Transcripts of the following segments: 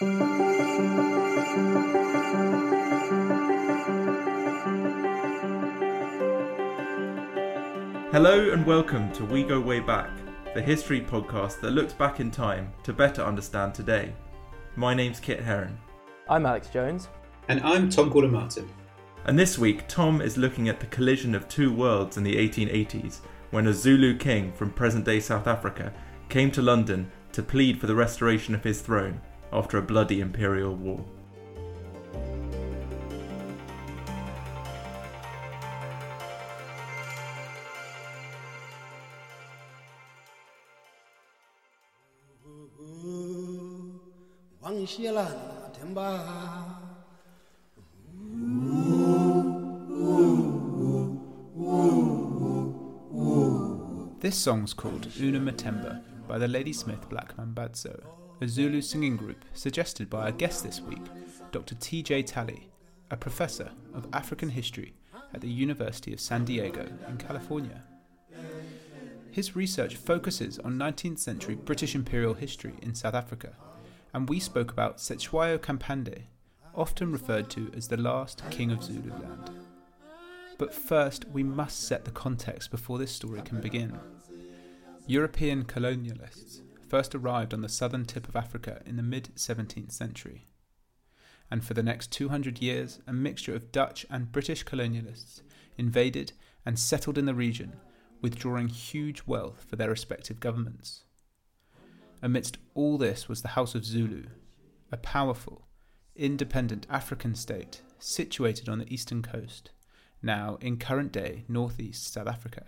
Hello and welcome to We Go Way Back, the history podcast that looks back in time to better understand today. My name's Kit Heron. I'm Alex Jones. And I'm Tom Gordon Martin. And this week, Tom is looking at the collision of two worlds in the 1880s when a Zulu king from present day South Africa came to London to plead for the restoration of his throne after a bloody imperial war. This song's called Unomathemba by the Ladysmith Black Mambazo, a Zulu singing group suggested by our guest this week, Dr. T.J. Tallie, a professor of African history at the University of San Diego in California. His research focuses on 19th century British imperial history in South Africa, and we spoke about Cetshwayo kaMpande, often referred to as the last king of Zululand. But first, we must set the context before this story can begin. European colonialists first arrived on the southern tip of Africa in the mid 17th century. And for the next 200 years, a mixture of Dutch and British colonialists invaded and settled in the region, withdrawing huge wealth for their respective governments. Amidst all this was the House of Zulu, a powerful, independent African state situated on the eastern coast now in current day northeast South Africa.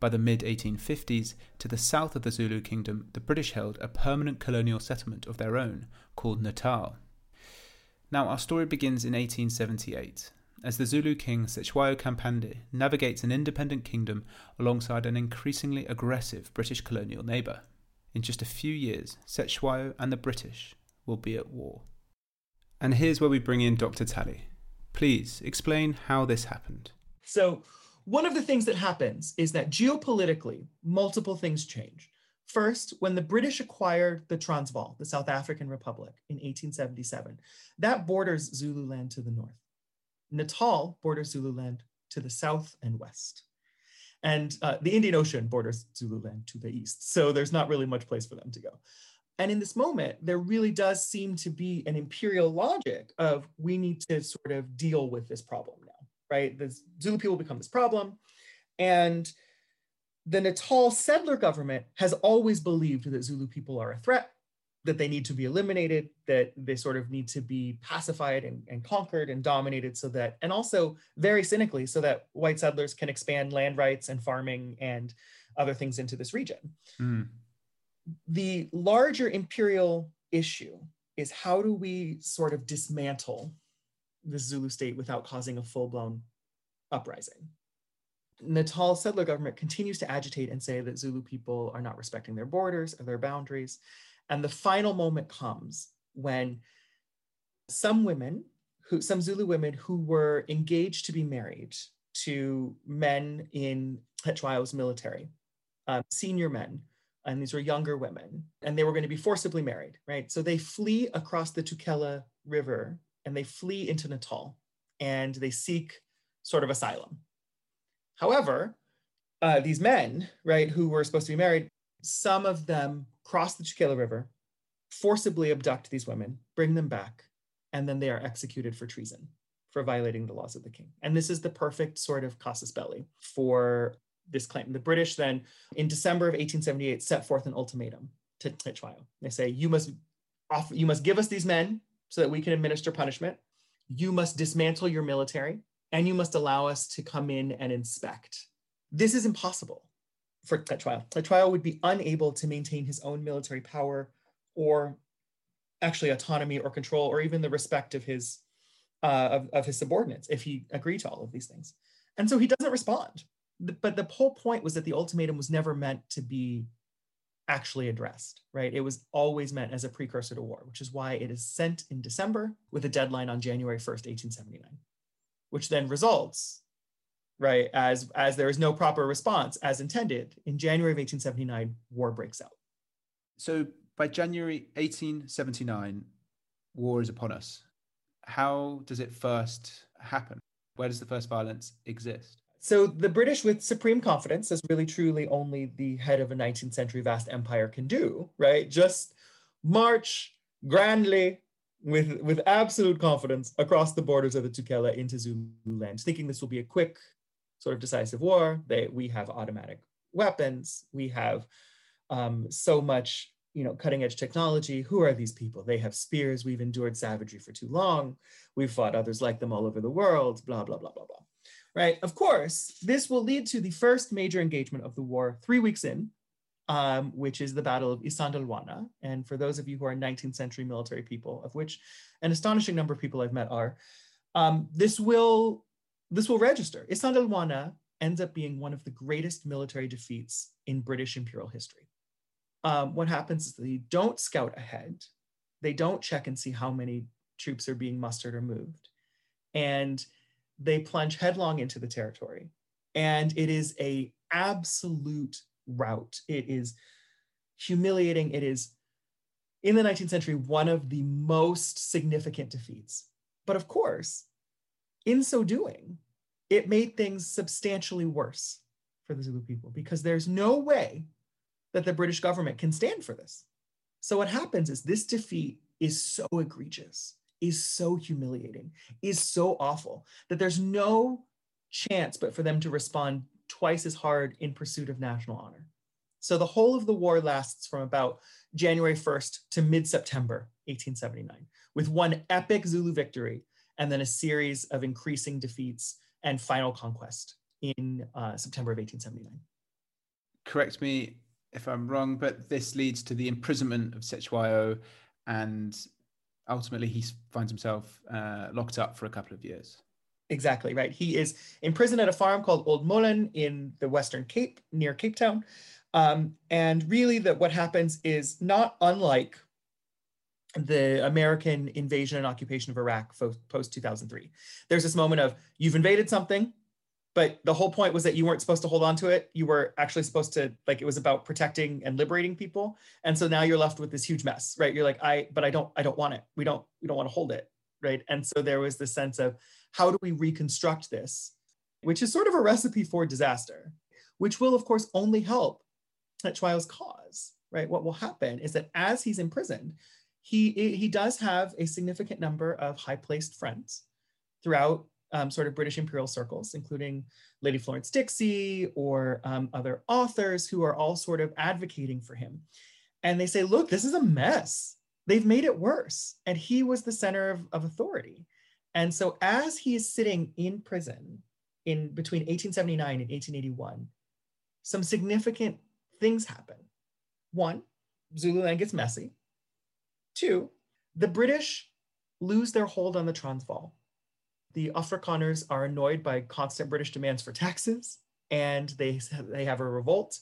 By the mid 1850s, to the south of the Zulu kingdom, the British held a permanent colonial settlement of their own called Natal. Now, our story begins in 1878 as the Zulu king Cetshwayo kaMpande navigates an independent kingdom alongside an increasingly aggressive British colonial neighbour. In just a few years, Cetshwayo and the British will be at war. And here's where we bring in Dr. Tallie, Please explain how this happened. So, one of the things that happens is that geopolitically, multiple things change. First, when the British acquired the Transvaal, the South African Republic, in 1877, that borders Zululand to the north. Natal borders Zululand to the south and west. And uh, the Indian Ocean borders Zululand to the east. So there's not really much place for them to go. And in this moment, there really does seem to be an imperial logic of we need to sort of deal with this problem now, right? The Zulu people become this problem. And the Natal settler government has always believed that Zulu people are a threat, that they need to be eliminated, that they sort of need to be pacified and, and conquered and dominated so that, and also very cynically, so that white settlers can expand land rights and farming and other things into this region. Mm the larger imperial issue is how do we sort of dismantle the Zulu state without causing a full-blown uprising? Natal settler government continues to agitate and say that Zulu people are not respecting their borders or their boundaries. And the final moment comes when some women, who, some Zulu women who were engaged to be married to men in Cetshwayo's military, um, senior men, and these were younger women, and they were going to be forcibly married, right? So they flee across the Tukela River and they flee into Natal and they seek sort of asylum. However, uh, these men, right, who were supposed to be married, some of them cross the Tukela River, forcibly abduct these women, bring them back, and then they are executed for treason for violating the laws of the king. And this is the perfect sort of casus belli for this claim. The British then, in December of 1878, set forth an ultimatum to Cetshwayo. They say, you must, offer, you must give us these men so that we can administer punishment. You must dismantle your military, and you must allow us to come in and inspect. This is impossible for Cetshwayo. Cetshwayo would be unable to maintain his own military power or actually autonomy or control or even the respect of his uh, of, of his subordinates if he agreed to all of these things. And so he doesn't respond but the whole point was that the ultimatum was never meant to be actually addressed, right? It was always meant as a precursor to war, which is why it is sent in December with a deadline on January 1st, 1879, which then results, right, as, as there is no proper response as intended, in January of 1879, war breaks out. So By January 1879, war is upon us. How does it first happen? Where does the first violence exist? So the British, with supreme confidence, as really truly only the head of a 19th century vast empire can do, right? Just march grandly with with absolute confidence across the borders of the Tukela into Zululand, thinking this will be a quick, sort of decisive war. They we have automatic weapons, we have um, so much you know cutting edge technology. Who are these people? They have spears. We've endured savagery for too long. We've fought others like them all over the world. Blah blah blah blah blah. Right. Of course, this will lead to the first major engagement of the war three weeks in, um, which is the Battle of Isandlwana. And for those of you who are 19th century military people, of which an astonishing number of people I've met are, um, this will this will register. Isandlwana ends up being one of the greatest military defeats in British imperial history. Um, what happens is they don't scout ahead, they don't check and see how many troops are being mustered or moved, and they plunge headlong into the territory. And it is a absolute rout. It is humiliating. It is, in the 19th century, one of the most significant defeats. But of course, in so doing, it made things substantially worse for the Zulu people because there's no way that the British government can stand for this. So what happens is this defeat is so egregious, is so humiliating, is so awful that there's no chance but for them to respond twice as hard in pursuit of national honor. So the whole of the war lasts from about January 1st to mid September 1879, with one epic Zulu victory and then a series of increasing defeats and final conquest in uh, September of 1879. Correct me if I'm wrong, but this leads to the imprisonment of Cetshwayo, and ultimately he finds himself uh, locked up for a couple of years. Exactly right. He is imprisoned at a farm called Oude Molen in the Western Cape near Cape Town. Um, and really, that what happens is not unlike the American invasion and occupation of Iraq post 2003. There's this moment of you've invaded something, but the whole point was that you weren't supposed to hold on to it. You were actually supposed to like it was about protecting and liberating people. And so now you're left with this huge mess, right? You're like, I, but I don't, I don't want it. We don't, we don't want to hold it, right? And so there was this sense of how do we reconstruct this, which is sort of a recipe for disaster, which will, of course, only help Cetshwayo's cause, right? What will happen is that as he's imprisoned, he, he does have a significant number of high placed friends throughout um, sort of British imperial circles, including Lady Florence Dixie or um, other authors who are all sort of advocating for him. And they say, look, this is a mess. They've made it worse. And he was the center of, of authority. And so as he is sitting in prison in between 1879 and 1881, some significant things happen. One, Zululand gets messy. Two, the British lose their hold on the Transvaal. The Afrikaners are annoyed by constant British demands for taxes, and they, they have a revolt.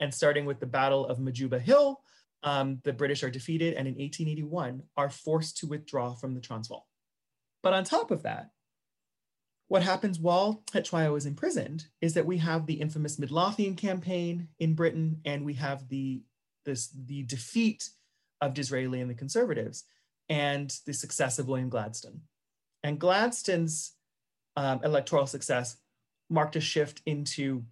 And starting with the Battle of Majuba Hill, um, the British are defeated and in 1881 are forced to withdraw from the Transvaal. But on top of that, what happens while Cetshwayo is imprisoned is that we have the infamous Midlothian campaign in Britain, and we have the this the defeat of Disraeli and the Conservatives, and the success of William Gladstone. And Gladstone's um, electoral success marked a shift into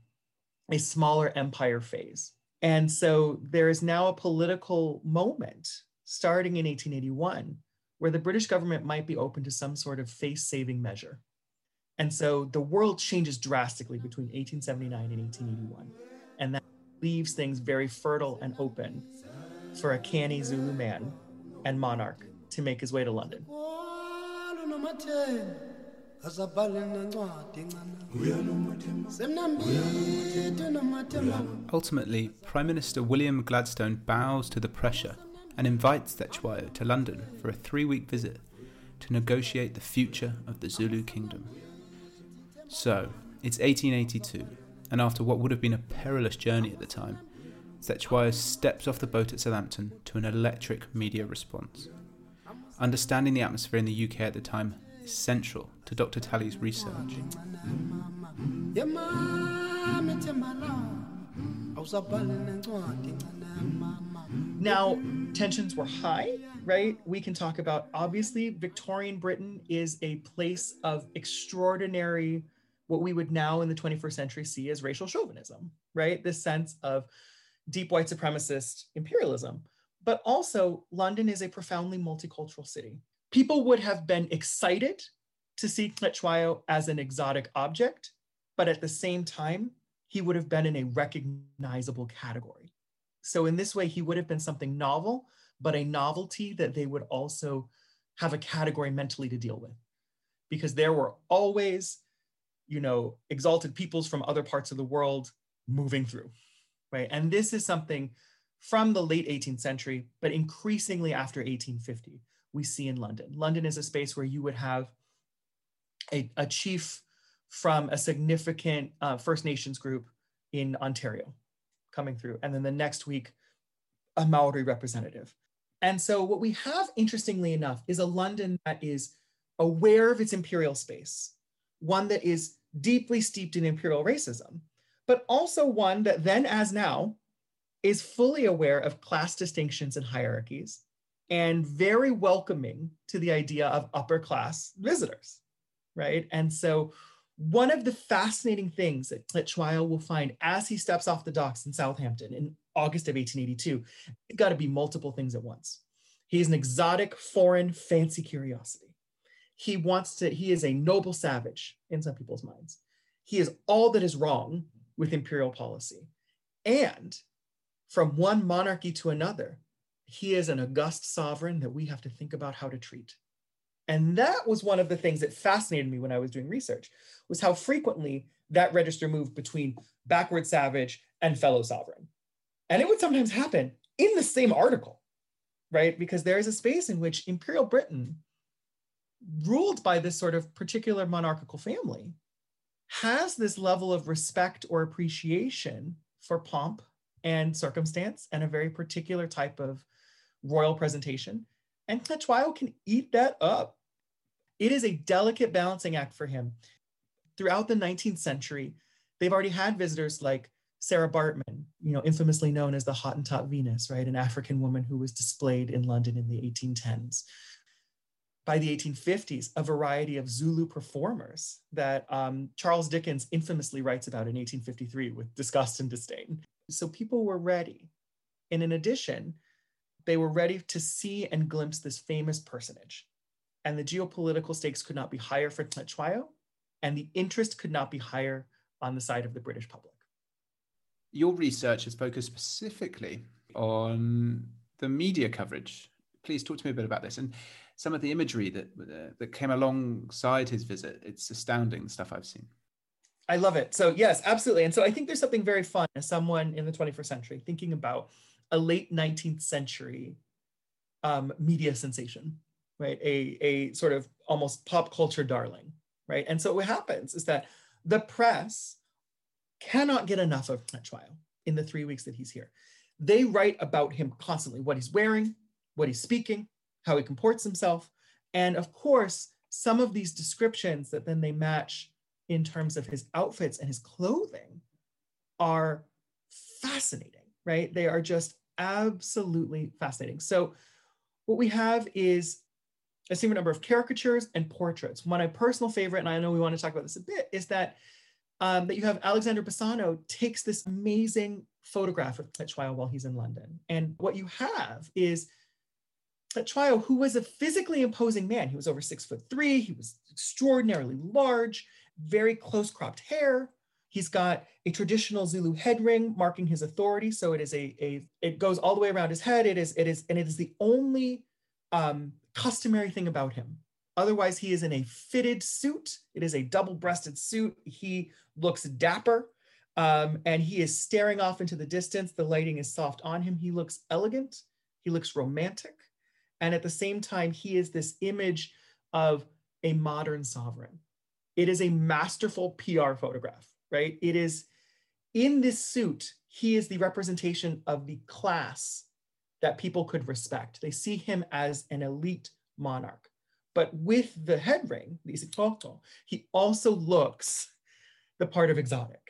a smaller empire phase. And so there is now a political moment starting in 1881 where the British government might be open to some sort of face saving measure. And so the world changes drastically between 1879 and 1881. And that leaves things very fertile and open for a canny Zulu man and monarch to make his way to London. Ultimately, Prime Minister William Gladstone bows to the pressure and invites Cetshwayo to London for a three week visit to negotiate the future of the Zulu kingdom. So, it's 1882, and after what would have been a perilous journey at the time, Cetshwayo steps off the boat at Southampton to an electric media response. Understanding the atmosphere in the UK at the time is central to Dr. Tallie's research. Now, tensions were high, right? We can talk about obviously Victorian Britain is a place of extraordinary, what we would now in the 21st century see as racial chauvinism, right? This sense of deep white supremacist imperialism. But also, London is a profoundly multicultural city. People would have been excited to see Cetshwayo as an exotic object, but at the same time, he would have been in a recognizable category. So, in this way, he would have been something novel, but a novelty that they would also have a category mentally to deal with. Because there were always, you know, exalted peoples from other parts of the world moving through, right? And this is something from the late 18th century, but increasingly after 1850, we see in London. London is a space where you would have a, a chief from a significant uh, First Nations group in Ontario coming through. And then the next week, a Maori representative. And so, what we have, interestingly enough, is a London that is aware of its imperial space, one that is deeply steeped in imperial racism, but also one that then, as now, is fully aware of class distinctions and hierarchies and very welcoming to the idea of upper class visitors, right? And so, one of the fascinating things that Cetshwayo will find as he steps off the docks in Southampton in August of 1882, it's got to be multiple things at once. He is an exotic, foreign, fancy curiosity. He wants to, he is a noble savage in some people's minds. He is all that is wrong with imperial policy. And from one monarchy to another, he is an august sovereign that we have to think about how to treat. And that was one of the things that fascinated me when I was doing research, was how frequently that register moved between backward savage and fellow sovereign. And it would sometimes happen in the same article, right? Because there is a space in which Imperial Britain, ruled by this sort of particular monarchical family, has this level of respect or appreciation for pomp and circumstance and a very particular type of royal presentation. And Cetshwayo can eat that up. It is a delicate balancing act for him. Throughout the 19th century, they've already had visitors like Sarah Bartman, you know, infamously known as the Hottentot Venus, right? An African woman who was displayed in London in the 1810s. By the 1850s, a variety of Zulu performers that um, Charles Dickens infamously writes about in 1853 with disgust and disdain. So people were ready. And in addition, they were ready to see and glimpse this famous personage. And the geopolitical stakes could not be higher for Cetshwayo, and the interest could not be higher on the side of the British public. Your research has focused specifically on the media coverage. Please talk to me a bit about this and some of the imagery that uh, that came alongside his visit. It's astounding the stuff I've seen. I love it. So yes, absolutely. And so I think there's something very fun as someone in the 21st century thinking about a late 19th century um, media sensation, right? A, a sort of almost pop culture darling, right? And so what happens is that the press cannot get enough of Cetshwayo in the three weeks that he's here. They write about him constantly, what he's wearing, what he's speaking, how he comports himself. And of course, some of these descriptions that then they match in terms of his outfits and his clothing are fascinating right? They are just absolutely fascinating. So what we have is a significant number of caricatures and portraits. One, a personal favorite, and I know we want to talk about this a bit, is that um, that you have Alexander Bassano takes this amazing photograph of Cetshwayo while he's in London. And what you have is Cetshwayo, who was a physically imposing man. He was over six foot three. He was extraordinarily large, very close cropped hair, He's got a traditional Zulu head ring marking his authority. So it is a, a it goes all the way around his head. It is, it is, and it is the only um, customary thing about him. Otherwise, he is in a fitted suit. It is a double-breasted suit. He looks dapper. Um, and he is staring off into the distance. The lighting is soft on him. He looks elegant. He looks romantic. And at the same time, he is this image of a modern sovereign. It is a masterful PR photograph right? It is in this suit, he is the representation of the class that people could respect. They see him as an elite monarch. But with the head ring, he also looks the part of exotic.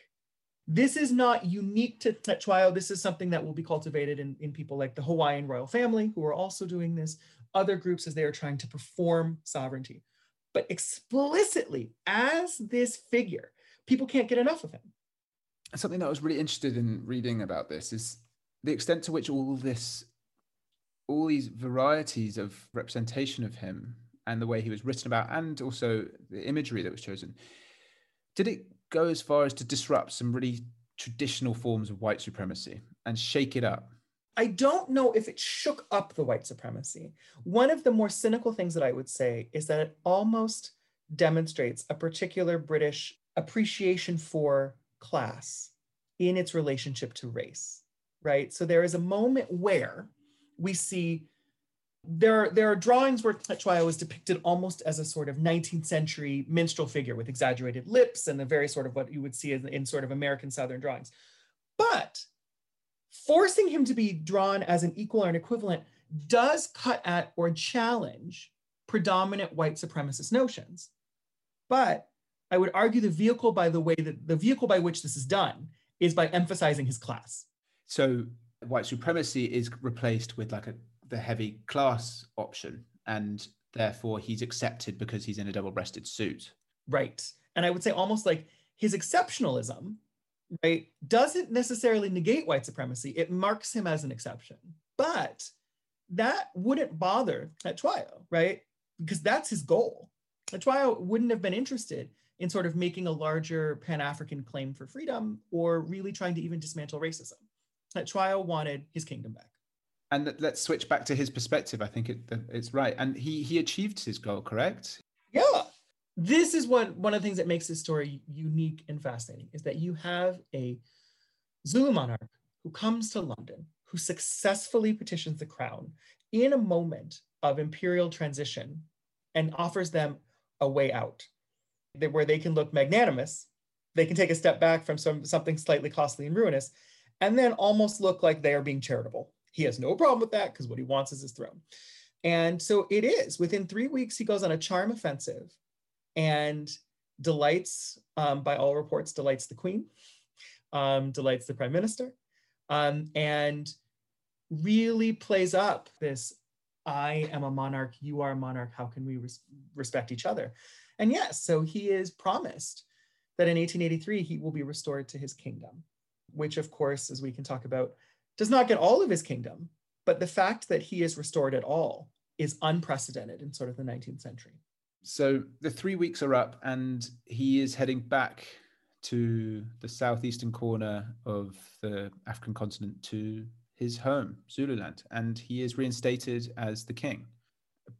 This is not unique to Cetshwayo. This is something that will be cultivated in, in people like the Hawaiian royal family, who are also doing this, other groups as they are trying to perform sovereignty. But explicitly, as this figure, people can't get enough of him. Something that I was really interested in reading about this is the extent to which all this, all these varieties of representation of him and the way he was written about, and also the imagery that was chosen, did it go as far as to disrupt some really traditional forms of white supremacy and shake it up? I don't know if it shook up the white supremacy. One of the more cynical things that I would say is that it almost demonstrates a particular British appreciation for class in its relationship to race, right? So there is a moment where we see there, there are drawings where Cetshwayo was depicted almost as a sort of 19th century minstrel figure with exaggerated lips and the very sort of what you would see in, in sort of American Southern drawings. But forcing him to be drawn as an equal or an equivalent does cut at or challenge predominant white supremacist notions. But I would argue the vehicle by the way that the vehicle by which this is done is by emphasizing his class. So white supremacy is replaced with like a the heavy class option, and therefore he's accepted because he's in a double-breasted suit. Right. And I would say almost like his exceptionalism, right, doesn't necessarily negate white supremacy. It marks him as an exception. But that wouldn't bother Cetshwayo, right? Because that's his goal. Cetshwayo wouldn't have been interested in sort of making a larger Pan-African claim for freedom or really trying to even dismantle racism. Cetshwayo wanted his kingdom back and let's switch back to his perspective. I think it, it's right, and he he achieved his goal, correct? Yeah, this is what one of the things that makes this story unique and fascinating is that you have a Zulu monarch who comes to London, who successfully petitions the crown in a moment of imperial transition, and offers them a way out, where they can look magnanimous, they can take a step back from some something slightly costly and ruinous, and then almost look like they are being charitable he has no problem with that because what he wants is his throne. And so it is. Within three weeks, he goes on a charm offensive and delights, um, by all reports, delights the queen, um, delights the prime minister, um, and really plays up this I am a monarch, you are a monarch, how can we res- respect each other? And yes, so he is promised that in 1883 he will be restored to his kingdom, which, of course, as we can talk about, does not get all of his kingdom, but the fact that he is restored at all is unprecedented in sort of the 19th century. So the three weeks are up, and he is heading back to the southeastern corner of the African continent to his home, Zululand, and he is reinstated as the king.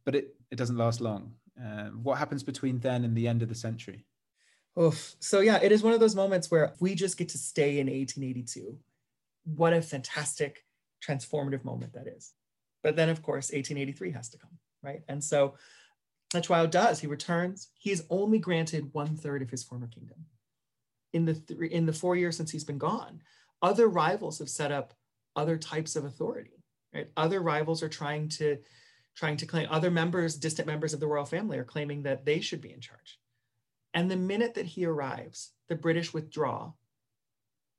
But it, it doesn't last long. Uh, what happens between then and the end of the century? Oof. So, yeah, it is one of those moments where we just get to stay in 1882 what a fantastic transformative moment that is. But then, of course, 1883 has to come, right? And so Cetshwayo does. He returns. He is only granted one third of his former kingdom. In the th- in the four years since he's been gone, other rivals have set up other types of authority. Right? Other rivals are trying to trying to claim. Other members, distant members of the royal family, are claiming that they should be in charge. And the minute that he arrives, the British withdraw,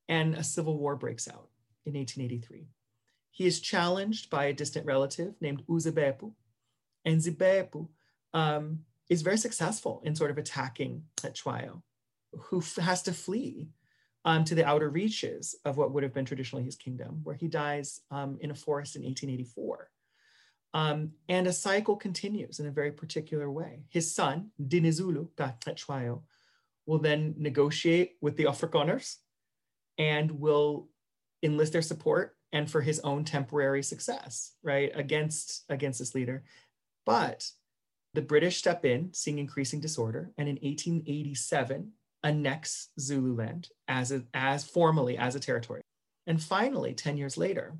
and a civil war breaks out in 1883. He is challenged by a distant relative named Uzebepu, and Zibepu um, is very successful in sort of attacking Cetshwayo, who has to flee um, to the outer reaches of what would have been traditionally his kingdom, where he dies um, in a forest in 1884. Um, and a cycle continues in a very particular way. His son, Dinuzulu Cetshwayo, will then negotiate with the Afrikaners and will enlist their support and for his own temporary success, right, against against this leader. But the British step in, seeing increasing disorder, and in 1887 annex Zululand as a, as formally as a territory. And finally, 10 years later,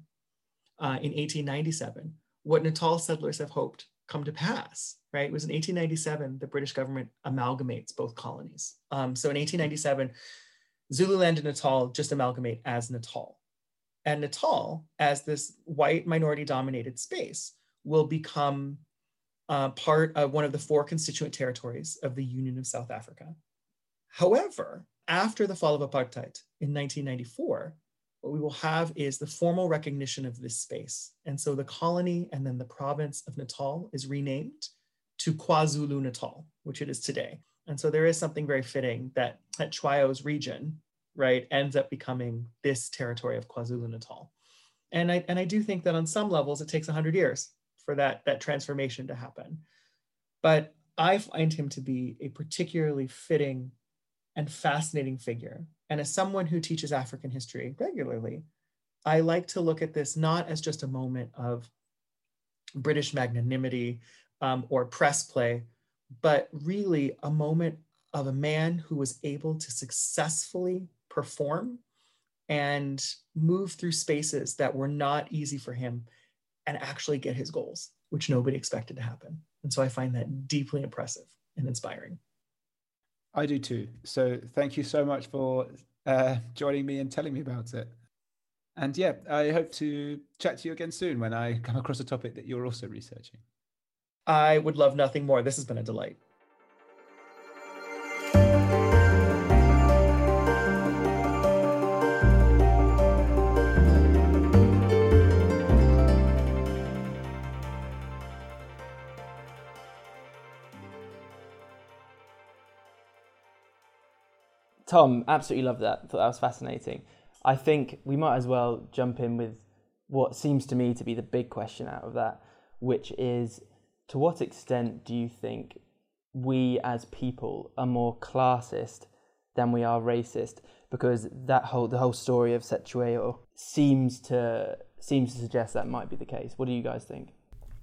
uh, in 1897, what Natal settlers have hoped come to pass, right? It was in 1897 the British government amalgamates both colonies. Um, so in 1897, Zululand and Natal just amalgamate as Natal and Natal, as this white minority dominated space, will become uh, part of one of the four constituent territories of the Union of South Africa. However, after the fall of apartheid in 1994, what we will have is the formal recognition of this space. And so the colony and then the province of Natal is renamed to KwaZulu Natal, which it is today. And so there is something very fitting that, that Chwayo's region, right, ends up becoming this territory of KwaZulu Natal. And I, and I do think that on some levels, it takes 100 years for that, that transformation to happen. But I find him to be a particularly fitting and fascinating figure. And as someone who teaches African history regularly, I like to look at this not as just a moment of British magnanimity um, or press play, but really a moment of a man who was able to successfully perform and move through spaces that were not easy for him and actually get his goals, which nobody expected to happen. And so I find that deeply impressive and inspiring. I do too. So thank you so much for uh, joining me and telling me about it. And yeah, I hope to chat to you again soon when I come across a topic that you're also researching. I would love nothing more. This has been a delight. Tom, absolutely loved that. Thought that was fascinating. I think we might as well jump in with what seems to me to be the big question out of that, which is to what extent do you think we as people are more classist than we are racist? Because that whole the whole story of Cetewayo seems to seems to suggest that might be the case. What do you guys think?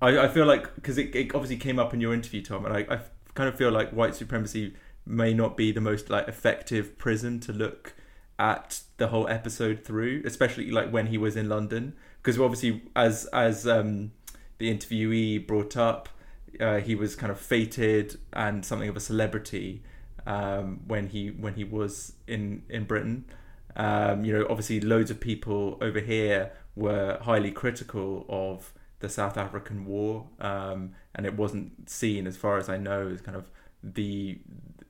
I, I feel like because it, it obviously came up in your interview, Tom, and I, I kind of feel like white supremacy may not be the most like effective prison to look at the whole episode through, especially like when he was in London, because obviously as as um, the interviewee brought up, uh, he was kind of feted and something of a celebrity um, when he when he was in in Britain. Um, you know, obviously, loads of people over here were highly critical of the South African War, um, and it wasn't seen, as far as I know, as kind of the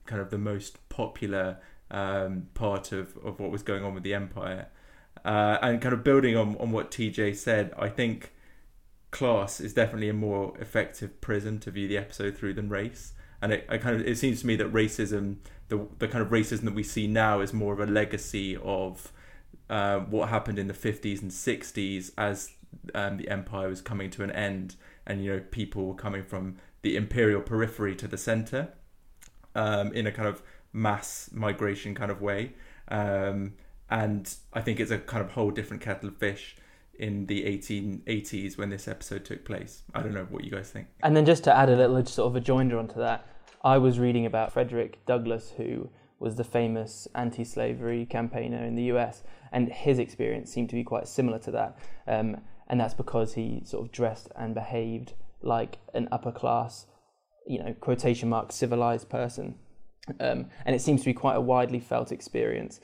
kind of the most popular um, part of, of what was going on with the empire. Uh, and kind of building on, on what TJ said, I think class is definitely a more effective prism to view the episode through than race. And it, I kind of it seems to me that racism, the the kind of racism that we see now, is more of a legacy of uh, what happened in the 50s and 60s as um, the empire was coming to an end, and you know people were coming from the imperial periphery to the center um, in a kind of mass migration kind of way. Um, and I think it's a kind of whole different kettle of fish in the 1880s when this episode took place. I don't know what you guys think. And then just to add a little sort of a joinder onto that, I was reading about Frederick Douglass, who was the famous anti slavery campaigner in the US, and his experience seemed to be quite similar to that. Um, and that's because he sort of dressed and behaved like an upper class you know, quotation mark, civilized person. Um, and it seems to be quite a widely felt experience.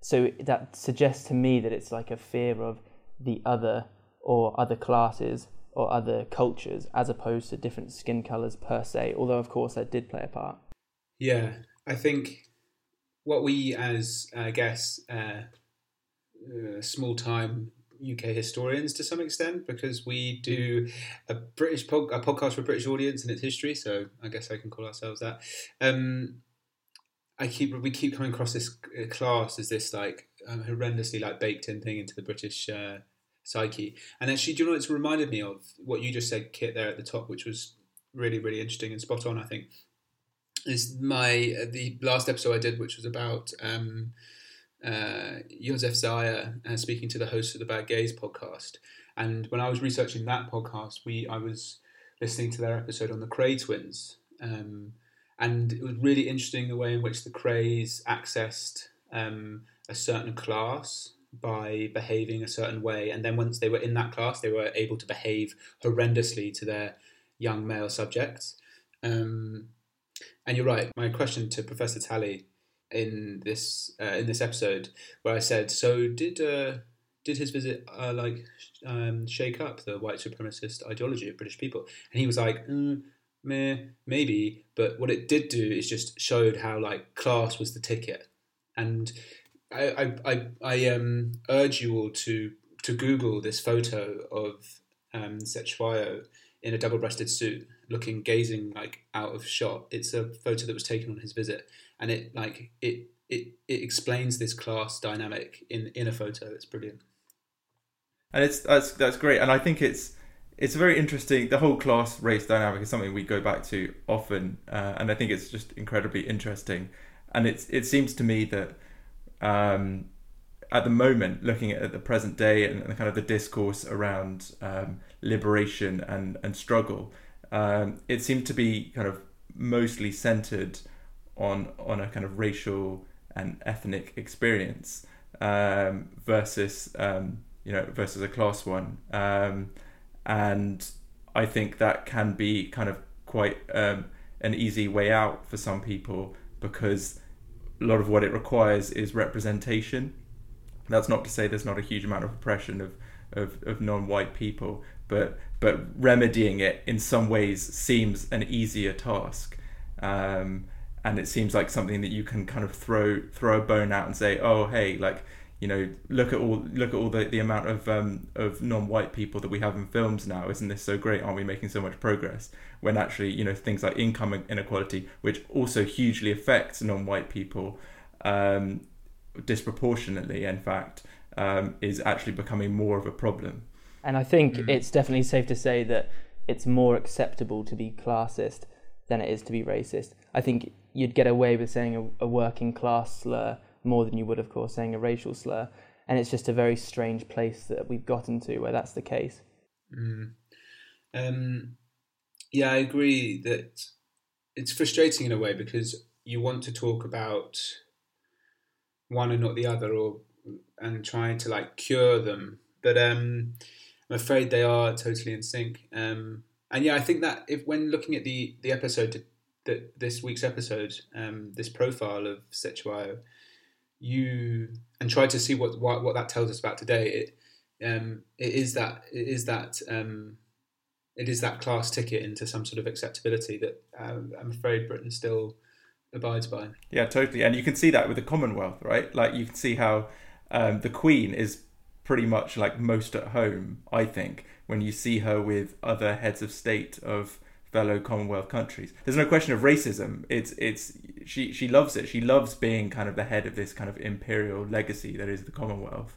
So that suggests to me that it's like a fear of the other or other classes or other cultures as opposed to different skin colors per se, although, of course, that did play a part. Yeah, I think what we as, I guess, uh, uh, small time UK historians to some extent because we do a British pod, a podcast for a British audience and its history. So I guess I can call ourselves that. Um, I keep we keep coming across this uh, class as this like um, horrendously like baked in thing into the British uh, psyche. And actually, do you know it's reminded me of what you just said, Kit, there at the top, which was really really interesting and spot on. I think is my uh, the last episode I did, which was about. Um, uh, Josef Zaya uh, speaking to the host of the Bad Gays podcast. And when I was researching that podcast, we I was listening to their episode on the Kray twins. Um, and it was really interesting the way in which the Krays accessed um, a certain class by behaving a certain way. And then once they were in that class, they were able to behave horrendously to their young male subjects. Um, and you're right. My question to Professor Tallie in this uh, in this episode where I said, "So did uh, did his visit uh, like um, shake up the white supremacist ideology of British people?" And he was like, mm, "Meh, maybe," but what it did do is just showed how like class was the ticket, and I I, I, I um, urge you all to to Google this photo of um, in a double-breasted suit, looking gazing like out of shot. It's a photo that was taken on his visit, and it like it it it explains this class dynamic in in a photo. It's brilliant. And it's that's that's great, and I think it's it's very interesting. The whole class race dynamic is something we go back to often, uh, and I think it's just incredibly interesting. And it's it seems to me that um, at the moment, looking at the present day and, kind of the discourse around um, liberation and and struggle, um, it seems to be kind of mostly centered on on a kind of racial and ethnic experience um, versus um, you know versus a class one. Um, and I think that can be kind of quite um, an easy way out for some people because a lot of what it requires is representation. That's not to say there's not a huge amount of oppression of, of, of non-white people, but but remedying it in some ways seems an easier task. Um, and it seems like something that you can kind of throw throw a bone out and say, oh hey, like you know, look at all look at all the, the amount of um, of non-white people that we have in films now. Isn't this so great? Aren't we making so much progress? When actually, you know, things like income inequality, which also hugely affects non-white people um, disproportionately, in fact, um, is actually becoming more of a problem. And I think mm. it's definitely safe to say that it's more acceptable to be classist than it is to be racist. I think you'd get away with saying a, a working class slur more than you would, of course, saying a racial slur. And it's just a very strange place that we've gotten to where that's the case. Mm. Um, yeah, I agree that it's frustrating in a way because you want to talk about one and not the other, or and trying to like cure them, but um, I'm afraid they are totally in sync. Um, and yeah, I think that if when looking at the the episode that this week's episode, um, this profile of Cetshwayo, you and try to see what what, what that tells us about today. It um, it is that it is that um, it is that class ticket into some sort of acceptability that um, I'm afraid Britain still abides by. Yeah, totally, and you can see that with the Commonwealth, right? Like you can see how um, the Queen is pretty much like most at home. I think when you see her with other heads of state of fellow Commonwealth countries. There's no question of racism. It's it's she she loves it. She loves being kind of the head of this kind of imperial legacy that is the Commonwealth.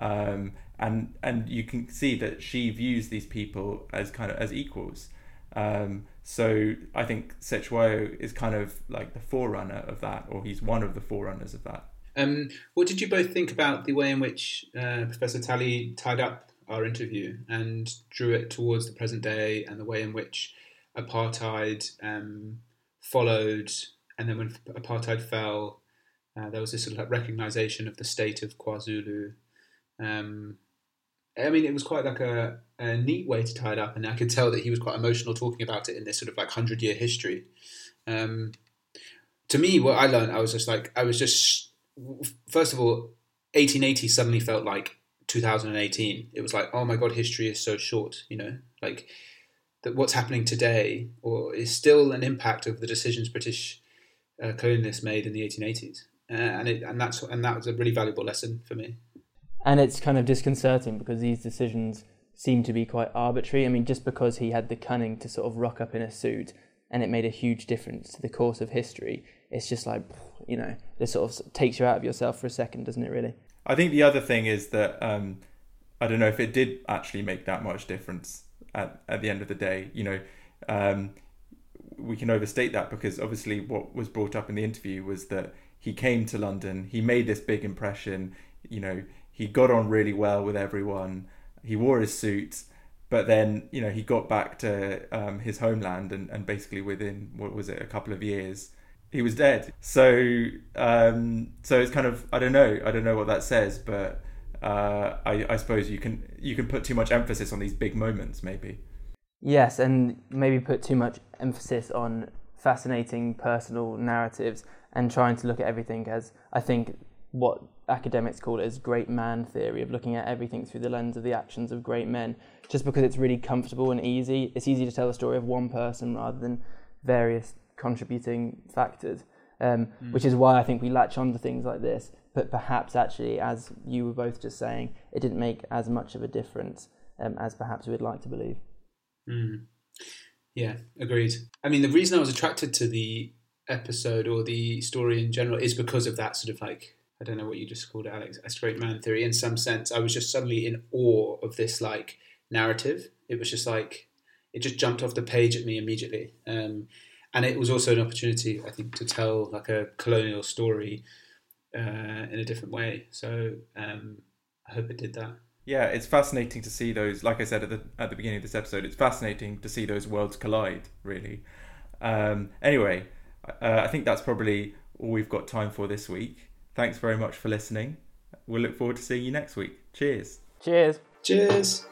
Um, and and you can see that she views these people as kind of as equals. Um, so I think Cetshwayo is kind of like the forerunner of that, or he's one of the forerunners of that. Um, what did you both think about the way in which uh, Professor Tallie tied up our interview and drew it towards the present day, and the way in which apartheid um, followed, and then when apartheid fell, uh, there was this sort of like recognition of the state of KwaZulu. Um, I mean, it was quite like a, a, neat way to tie it up, and I could tell that he was quite emotional talking about it in this sort of like hundred year history. Um, to me, what I learned, I was just like, I was just first of all, 1880 suddenly felt like 2018. It was like, oh my god, history is so short, you know, like that what's happening today or is still an impact of the decisions British uh, colonialists made in the 1880s, uh, and it, and that's and that was a really valuable lesson for me. And it's kind of disconcerting because these decisions seem to be quite arbitrary. I mean, just because he had the cunning to sort of rock up in a suit and it made a huge difference to the course of history, it's just like you know, this sort of takes you out of yourself for a second, doesn't it? Really. I think the other thing is that um, I don't know if it did actually make that much difference at, at the end of the day. You know, um, we can overstate that because obviously what was brought up in the interview was that he came to London, he made this big impression, you know, he got on really well with everyone, he wore his suit, but then, you know, he got back to um, his homeland and, and basically within, what was it, a couple of years, he was dead. So, um, so it's kind of, I don't know, I don't know what that says, but uh, I, I suppose you can you can put too much emphasis on these big moments, maybe. Yes, and maybe put too much emphasis on fascinating personal narratives and trying to look at everything as I think what academics call it as great man theory of looking at everything through the lens of the actions of great men just because it's really comfortable and easy it's easy to tell the story of one person rather than various contributing factors um, mm. which is why I think we latch on to things like this. But perhaps actually, as you were both just saying, it didn't make as much of a difference um, as perhaps we'd like to believe. Mm. Yeah, agreed. I mean, the reason I was attracted to the episode or the story in general is because of that sort of like I don't know what you just called it, Alex, a straight man theory. In some sense, I was just suddenly in awe of this like narrative. It was just like it just jumped off the page at me immediately. Um, and it was also an opportunity, I think, to tell like a colonial story uh, in a different way. So um, I hope it did that. Yeah, it's fascinating to see those. Like I said at the at the beginning of this episode, it's fascinating to see those worlds collide. Really. Um, anyway, uh, I think that's probably all we've got time for this week. Thanks very much for listening. We'll look forward to seeing you next week. Cheers. Cheers. Cheers.